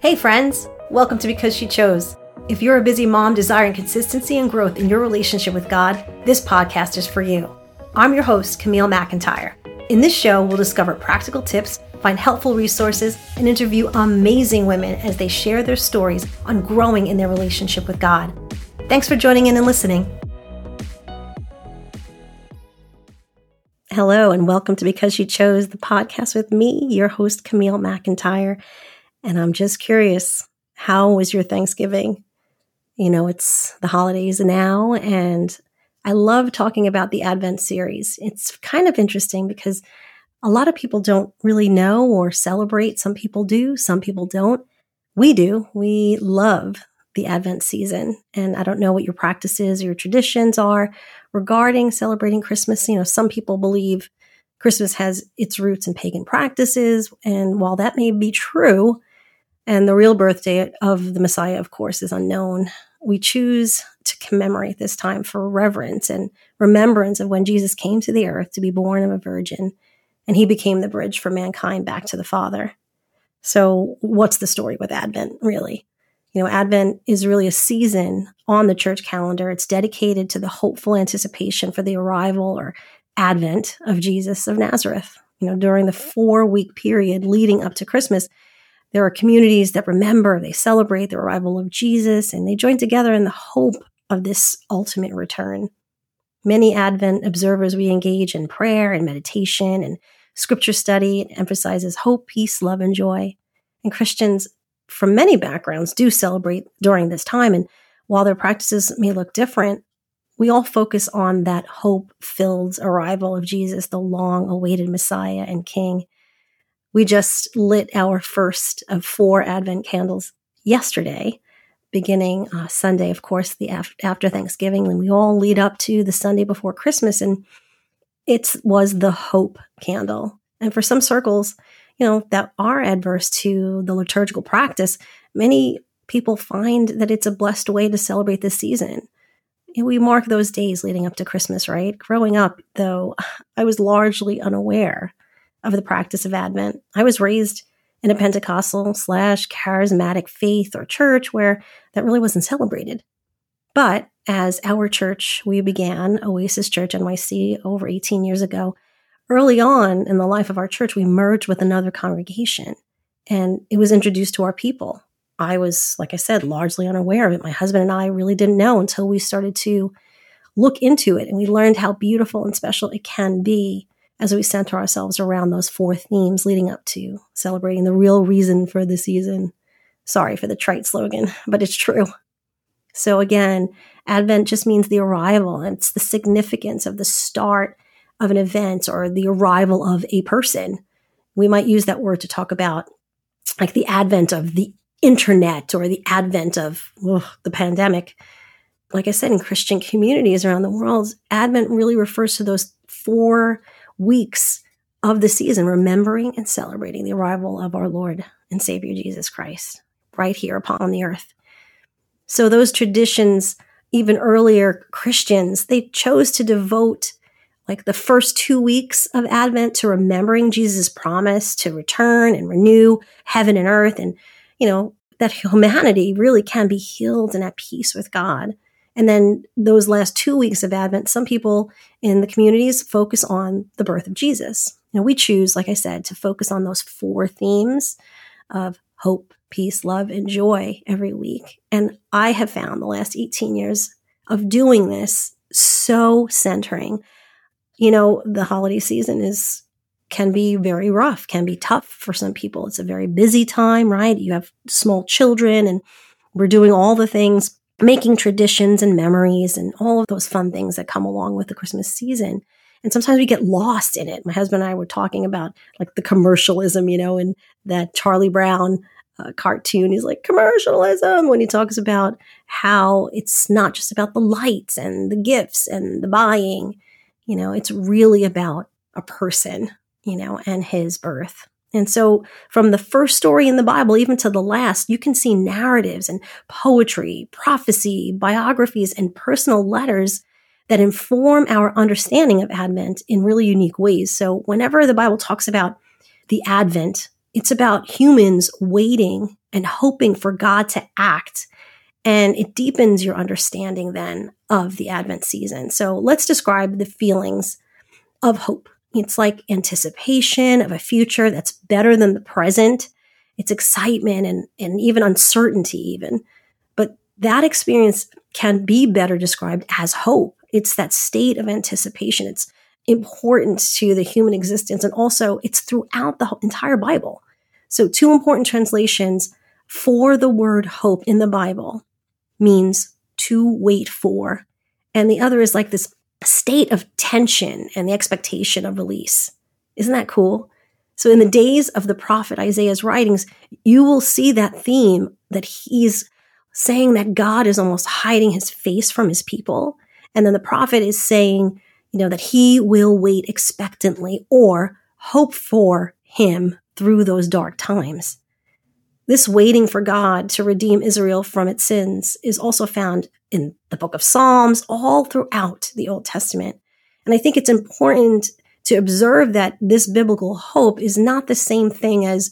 Hey, friends! Welcome to Because She Chose. If you're a busy mom desiring consistency and growth in your relationship with God, this podcast is for you. I'm your host, Camille McIntyre. In this show, we'll discover practical tips, find helpful resources, and interview amazing women as they share their stories on growing in their relationship with God. Thanks for joining in and listening. Hello, and welcome to Because You Chose, the podcast with me, your host, Camille McIntyre. And I'm just curious, how was your Thanksgiving? You know, it's the holidays now, and I love talking about the Advent series. It's kind of interesting because a lot of people don't really know or celebrate. Some people do, some people don't. We do. We love the Advent season. And I don't know what your practices or your traditions are regarding celebrating Christmas. You know, some people believe Christmas has its roots in pagan practices. And while that may be true, and the real birthday of the Messiah, of course, is unknown. We choose to commemorate this time for reverence and remembrance of when Jesus came to the earth to be born of a virgin, and he became the bridge for mankind back to the Father. So, what's the story with Advent, really? You know, Advent is really a season on the church calendar. It's dedicated to the hopeful anticipation for the arrival or advent of Jesus of Nazareth. You know, during the four week period leading up to Christmas, there are communities that remember, they celebrate the arrival of Jesus, and they join together in the hope of this ultimate return. Many Advent observers, we engage in prayer and meditation and scripture study. It emphasizes hope, peace, love, and joy. And Christians from many backgrounds do celebrate during this time. And while their practices may look different, we all focus on that hope filled arrival of Jesus, the long awaited Messiah and King. We just lit our first of four Advent candles yesterday, beginning uh, Sunday, of course, the af- after Thanksgiving, and we all lead up to the Sunday before Christmas, and it was the hope candle. And for some circles, you know, that are adverse to the liturgical practice, many people find that it's a blessed way to celebrate this season. We mark those days leading up to Christmas, right? Growing up, though, I was largely unaware of the practice of Advent. I was raised in a Pentecostal slash charismatic faith or church where that really wasn't celebrated. But as our church, we began Oasis Church NYC over 18 years ago. Early on in the life of our church, we merged with another congregation and it was introduced to our people. I was, like I said, largely unaware of it. My husband and I really didn't know until we started to look into it and we learned how beautiful and special it can be as we center ourselves around those four themes leading up to celebrating the real reason for the season. Sorry for the trite slogan, but it's true. So again, Advent just means the arrival, and it's the significance of the start of an event or the arrival of a person. We might use that word to talk about like the advent of the internet or the advent of ugh, the pandemic. Like I said, in Christian communities around the world, Advent really refers to those four weeks of the season, remembering and celebrating the arrival of our Lord and Savior Jesus Christ right here upon the earth. So, those traditions, even earlier Christians, they chose to devote like the first two weeks of Advent to remembering Jesus' promise to return and renew heaven and earth. And, you know, that humanity really can be healed and at peace with God. And then those last two weeks of Advent, some people in the communities focus on the birth of Jesus. You know, we choose, like I said, to focus on those four themes of hope, peace, love, and joy every week. And I have found the last 18 years of doing this so centering. You know, the holiday season is can be very rough, can be tough for some people. It's a very busy time, right? You have small children and we're doing all the things making traditions and memories and all of those fun things that come along with the Christmas season. And sometimes we get lost in it. My husband and I were talking about like the commercialism, you know, and that Charlie Brown uh, cartoon. He's like commercialism when he talks about how it's not just about the lights and the gifts and the buying. You know, it's really about a person, you know, and his birth. And so, from the first story in the Bible, even to the last, you can see narratives and poetry, prophecy, biographies, and personal letters that inform our understanding of Advent in really unique ways. So, whenever the Bible talks about the Advent, it's about humans waiting and hoping for God to act. And it deepens your understanding then of the Advent season. So, let's describe the feelings of hope. It's like anticipation of a future that's better than the present. It's excitement and, and even uncertainty, even. But that experience can be better described as hope. It's that state of anticipation. It's important to the human existence. And also, it's throughout the entire Bible. So, two important translations for the word hope in the Bible means to wait for. And the other is like this state of tension and the expectation of release. Isn't that cool? So, in the days of the prophet Isaiah's writings, you will see that theme that he's saying that God is almost hiding his face from his people. And then the prophet is saying, you know, that he will wait expectantly or hope for him through those dark times. This waiting for God to redeem Israel from its sins is also found in the book of Psalms, all throughout the Old Testament. And I think it's important to observe that this biblical hope is not the same thing as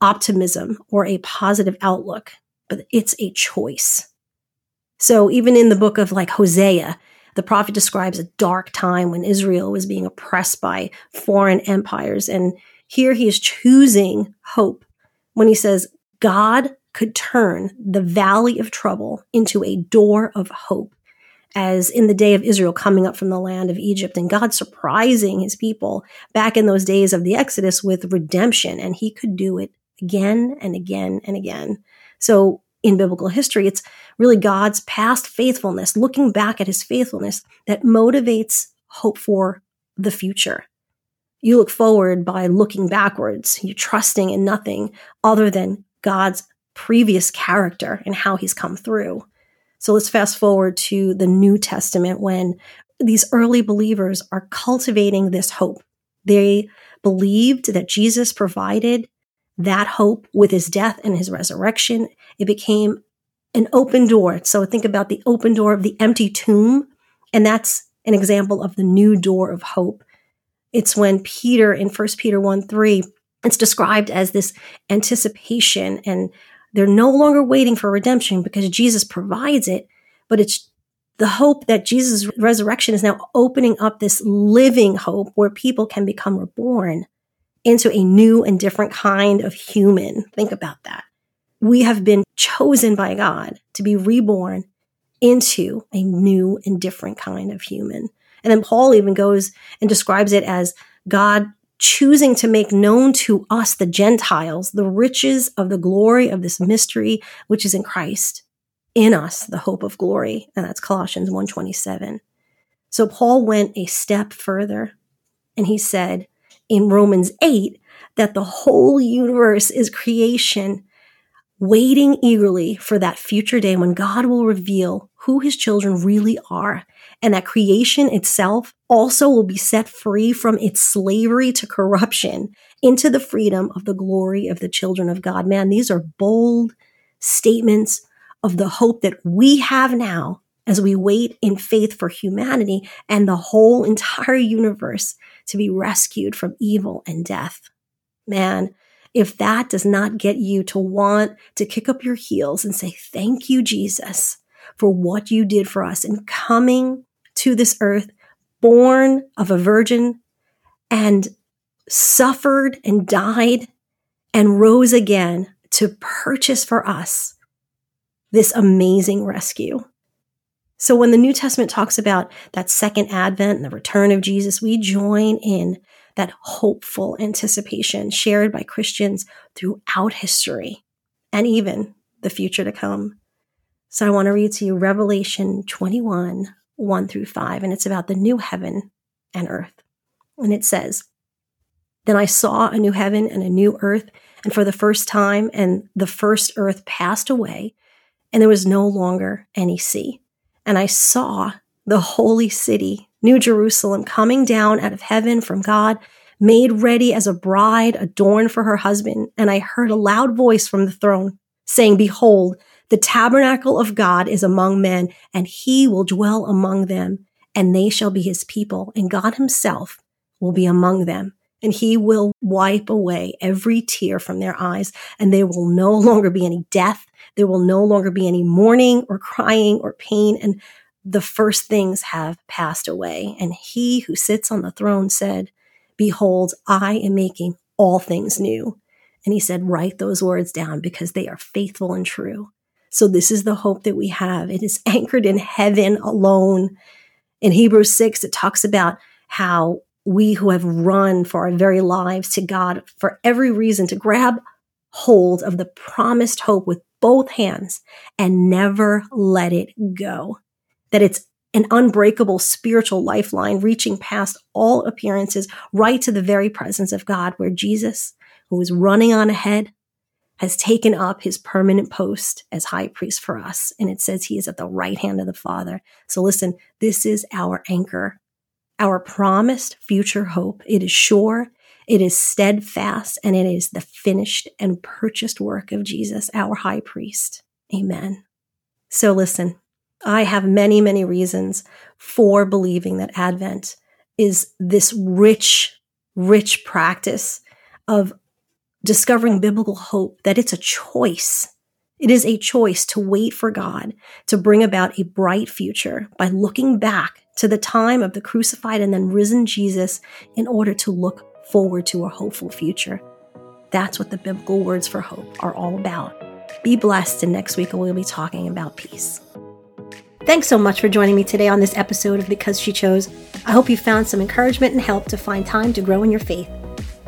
optimism or a positive outlook, but it's a choice. So even in the book of like Hosea, the prophet describes a dark time when Israel was being oppressed by foreign empires. And here he is choosing hope when he says, God could turn the valley of trouble into a door of hope, as in the day of Israel coming up from the land of Egypt, and God surprising his people back in those days of the Exodus with redemption. And he could do it again and again and again. So in biblical history, it's really God's past faithfulness, looking back at his faithfulness, that motivates hope for the future. You look forward by looking backwards. You're trusting in nothing other than God's previous character and how he's come through. So let's fast forward to the New Testament when these early believers are cultivating this hope. They believed that Jesus provided that hope with his death and his resurrection. It became an open door. So think about the open door of the empty tomb. And that's an example of the new door of hope. It's when Peter in 1 Peter 1 3 it's described as this anticipation and they're no longer waiting for redemption because Jesus provides it, but it's the hope that Jesus' resurrection is now opening up this living hope where people can become reborn into a new and different kind of human. Think about that. We have been chosen by God to be reborn into a new and different kind of human. And then Paul even goes and describes it as God choosing to make known to us, the Gentiles, the riches of the glory of this mystery, which is in Christ, in us, the hope of glory. And that's Colossians 127. So Paul went a step further and he said in Romans 8 that the whole universe is creation waiting eagerly for that future day when God will reveal who his children really are and that creation itself also will be set free from its slavery to corruption into the freedom of the glory of the children of God. Man, these are bold statements of the hope that we have now as we wait in faith for humanity and the whole entire universe to be rescued from evil and death. Man, if that does not get you to want to kick up your heels and say, Thank you, Jesus, for what you did for us in coming to this earth, born of a virgin, and suffered and died and rose again to purchase for us this amazing rescue. So when the New Testament talks about that second advent and the return of Jesus, we join in that hopeful anticipation shared by Christians throughout history and even the future to come. So I want to read to you Revelation 21, 1 through 5, and it's about the new heaven and earth. And it says, Then I saw a new heaven and a new earth, and for the first time, and the first earth passed away, and there was no longer any sea. And I saw the holy city, New Jerusalem, coming down out of heaven from God, made ready as a bride adorned for her husband. And I heard a loud voice from the throne saying, Behold, the tabernacle of God is among men, and he will dwell among them, and they shall be his people, and God himself will be among them. And he will wipe away every tear from their eyes, and there will no longer be any death. There will no longer be any mourning or crying or pain. And the first things have passed away. And he who sits on the throne said, Behold, I am making all things new. And he said, Write those words down because they are faithful and true. So this is the hope that we have. It is anchored in heaven alone. In Hebrews 6, it talks about how we who have run for our very lives to God for every reason to grab hold of the promised hope with both hands and never let it go. That it's an unbreakable spiritual lifeline reaching past all appearances right to the very presence of God where Jesus, who is running on ahead, has taken up his permanent post as high priest for us. And it says he is at the right hand of the Father. So listen, this is our anchor, our promised future hope. It is sure, it is steadfast, and it is the finished and purchased work of Jesus, our high priest. Amen. So listen, I have many, many reasons for believing that Advent is this rich, rich practice of discovering biblical hope, that it's a choice. It is a choice to wait for God to bring about a bright future by looking back to the time of the crucified and then risen Jesus in order to look forward to a hopeful future. That's what the biblical words for hope are all about. Be blessed, and next week we'll be talking about peace. Thanks so much for joining me today on this episode of Because She Chose. I hope you found some encouragement and help to find time to grow in your faith.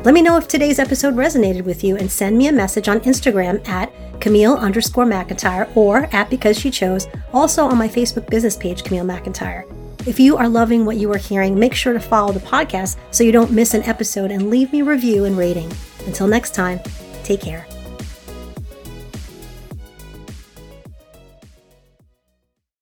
Let me know if today's episode resonated with you and send me a message on Instagram at Camille underscore McIntyre or at Because She Chose, also on my Facebook business page, Camille McIntyre. If you are loving what you are hearing, make sure to follow the podcast so you don't miss an episode and leave me review and rating. Until next time, take care.